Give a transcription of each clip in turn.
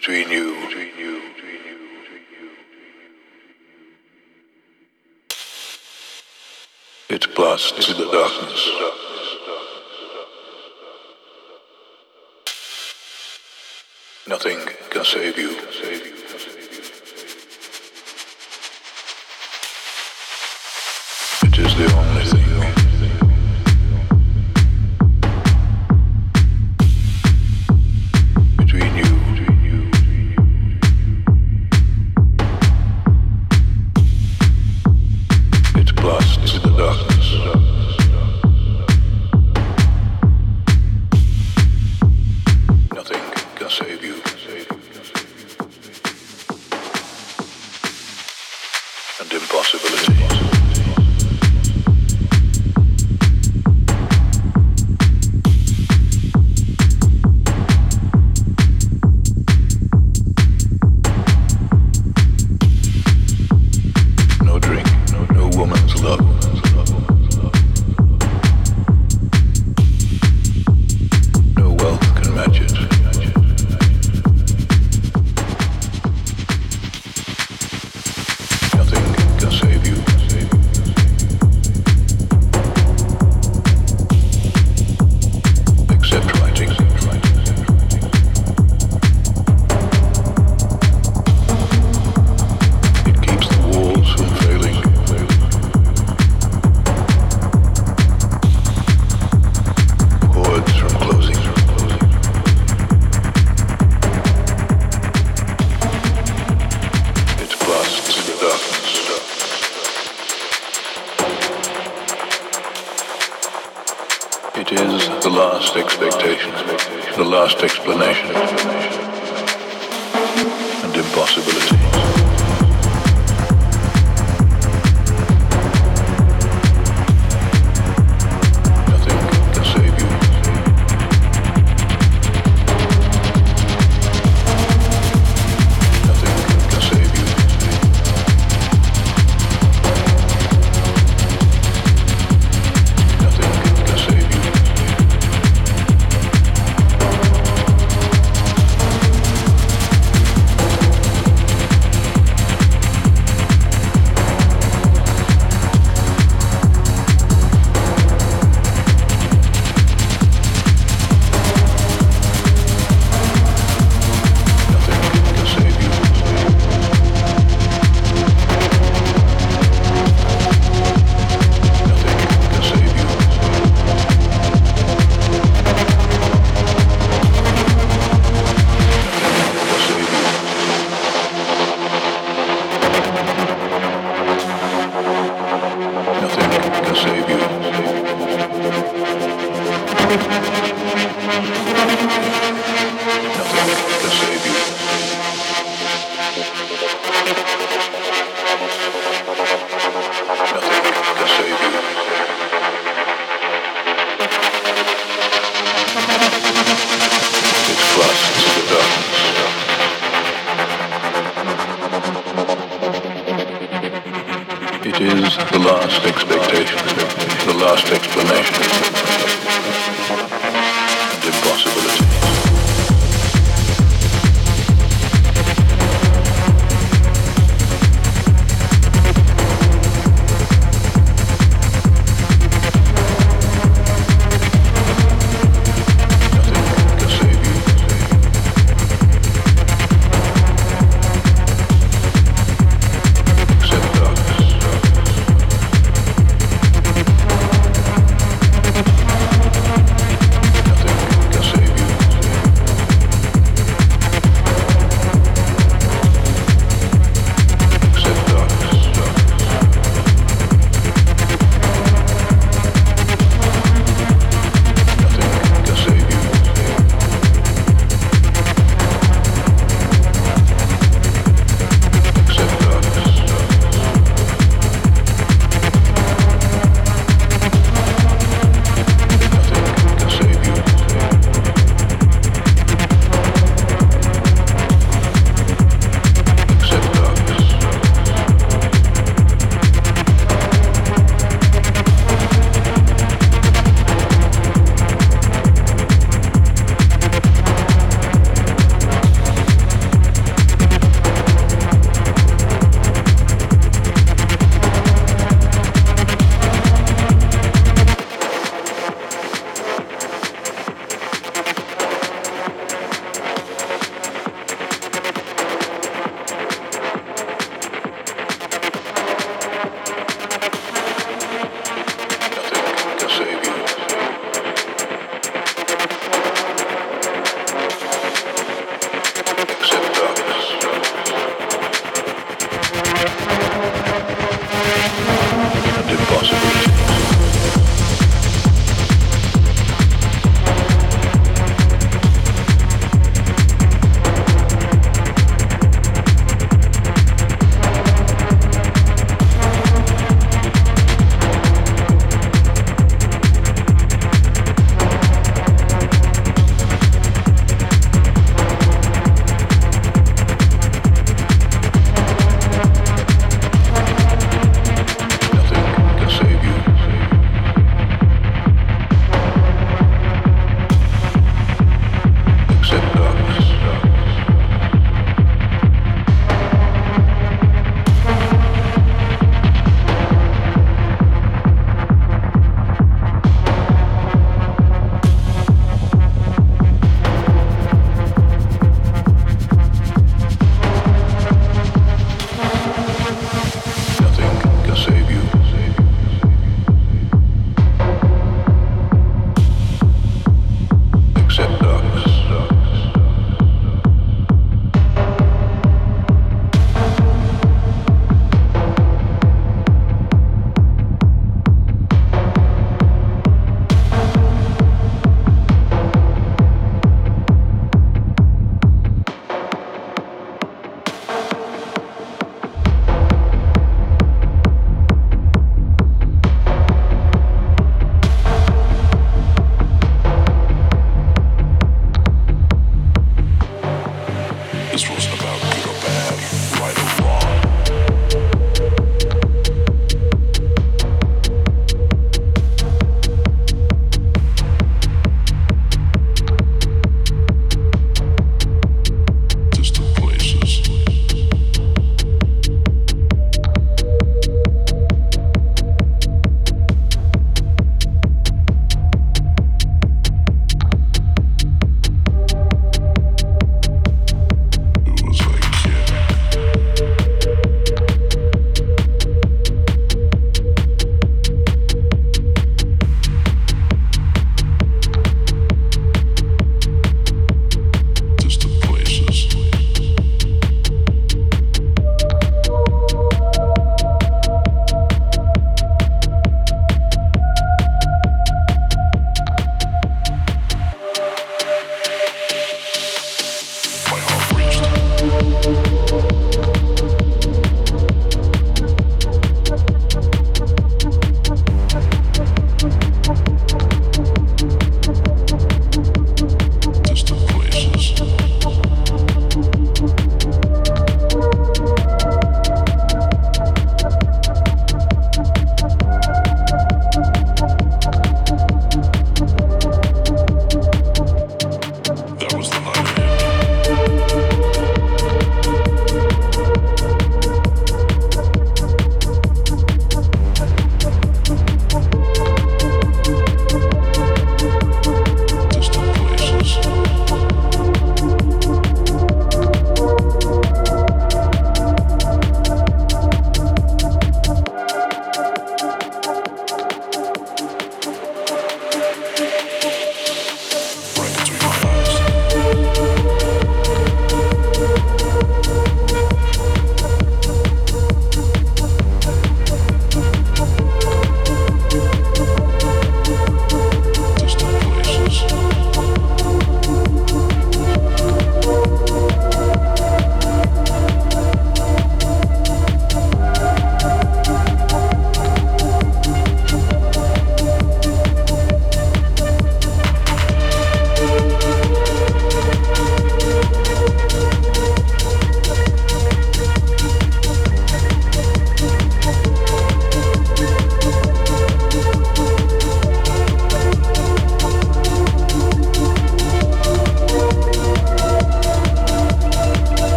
between you. Between you. It blasts the darkness. Nothing can save you. It is the only.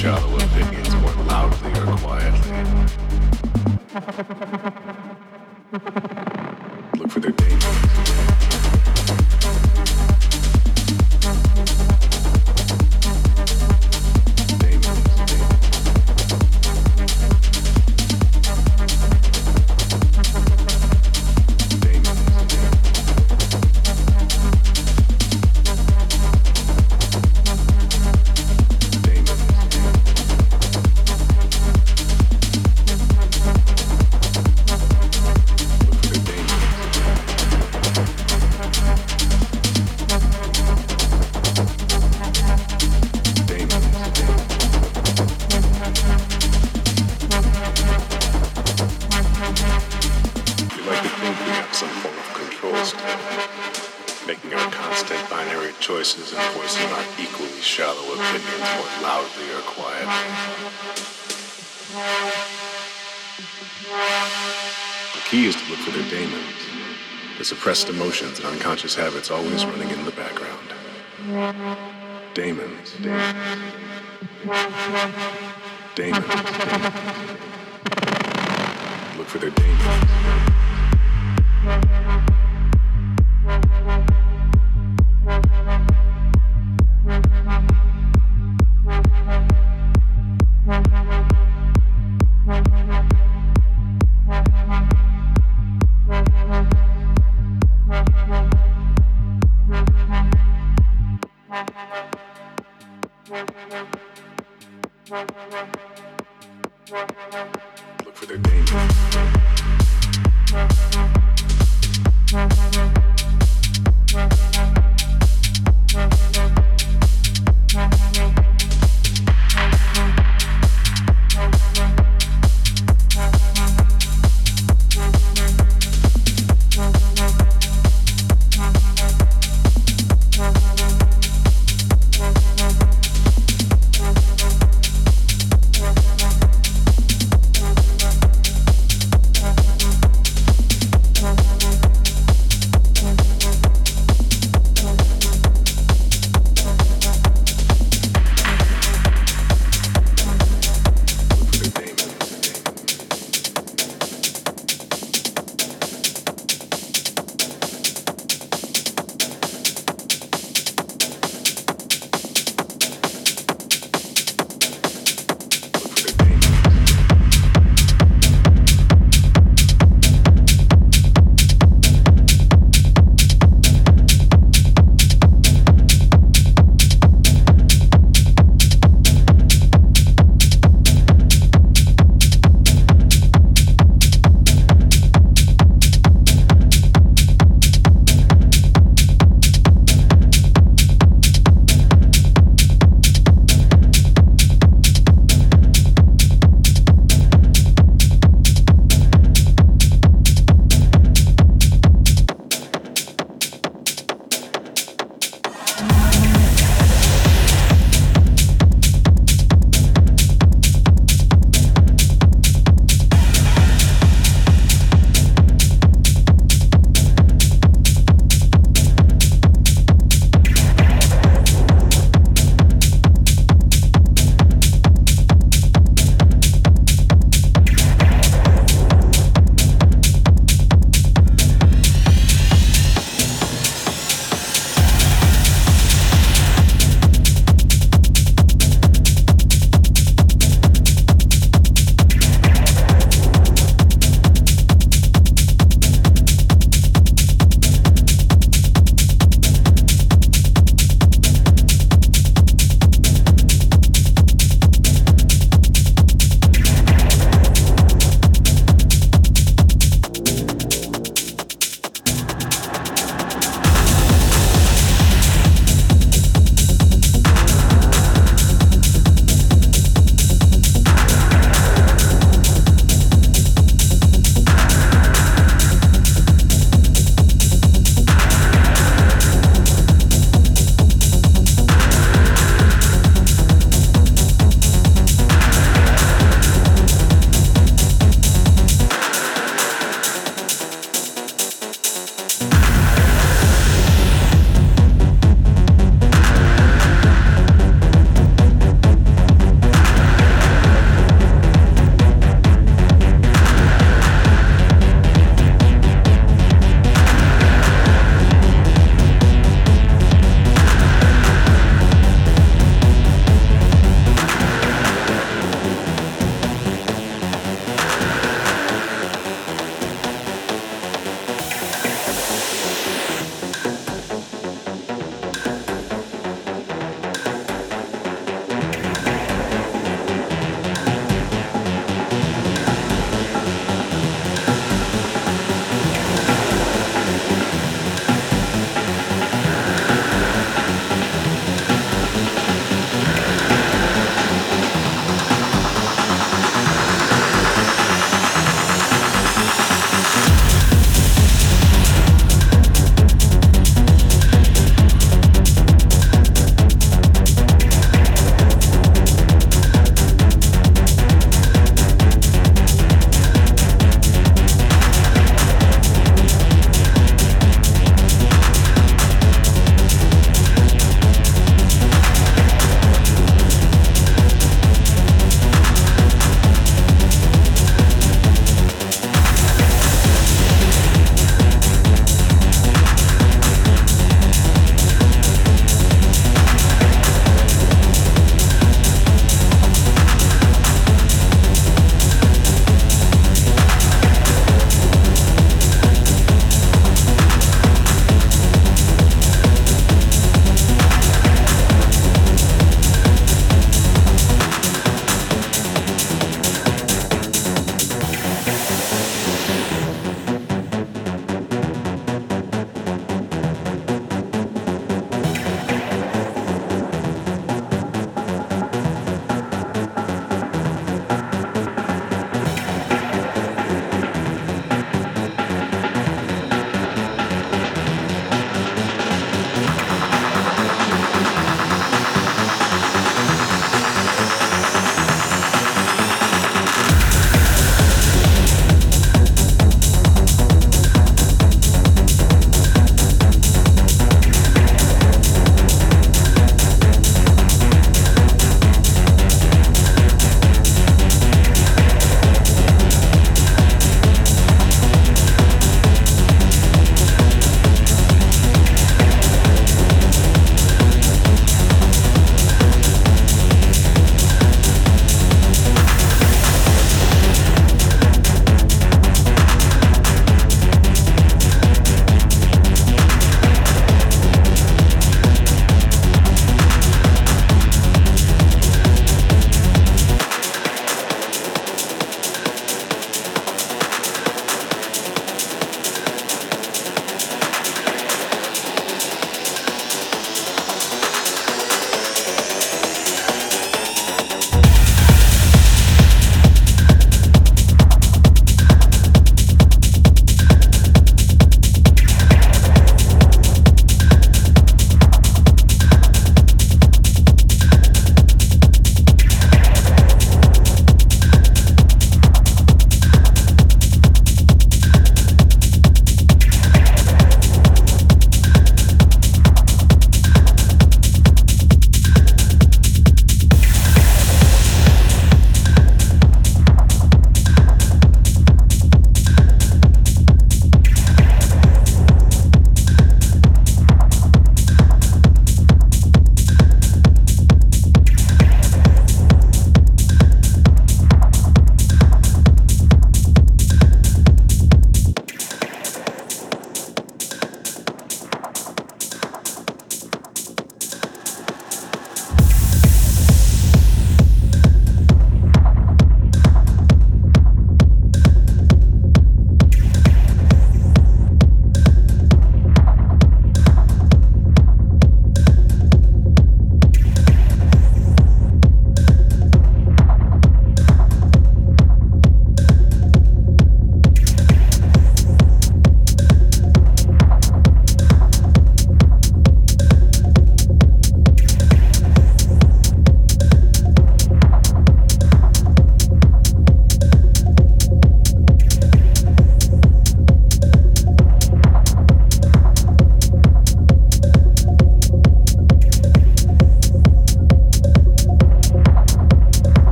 show. always running in the background. Damon. Damon. Damon.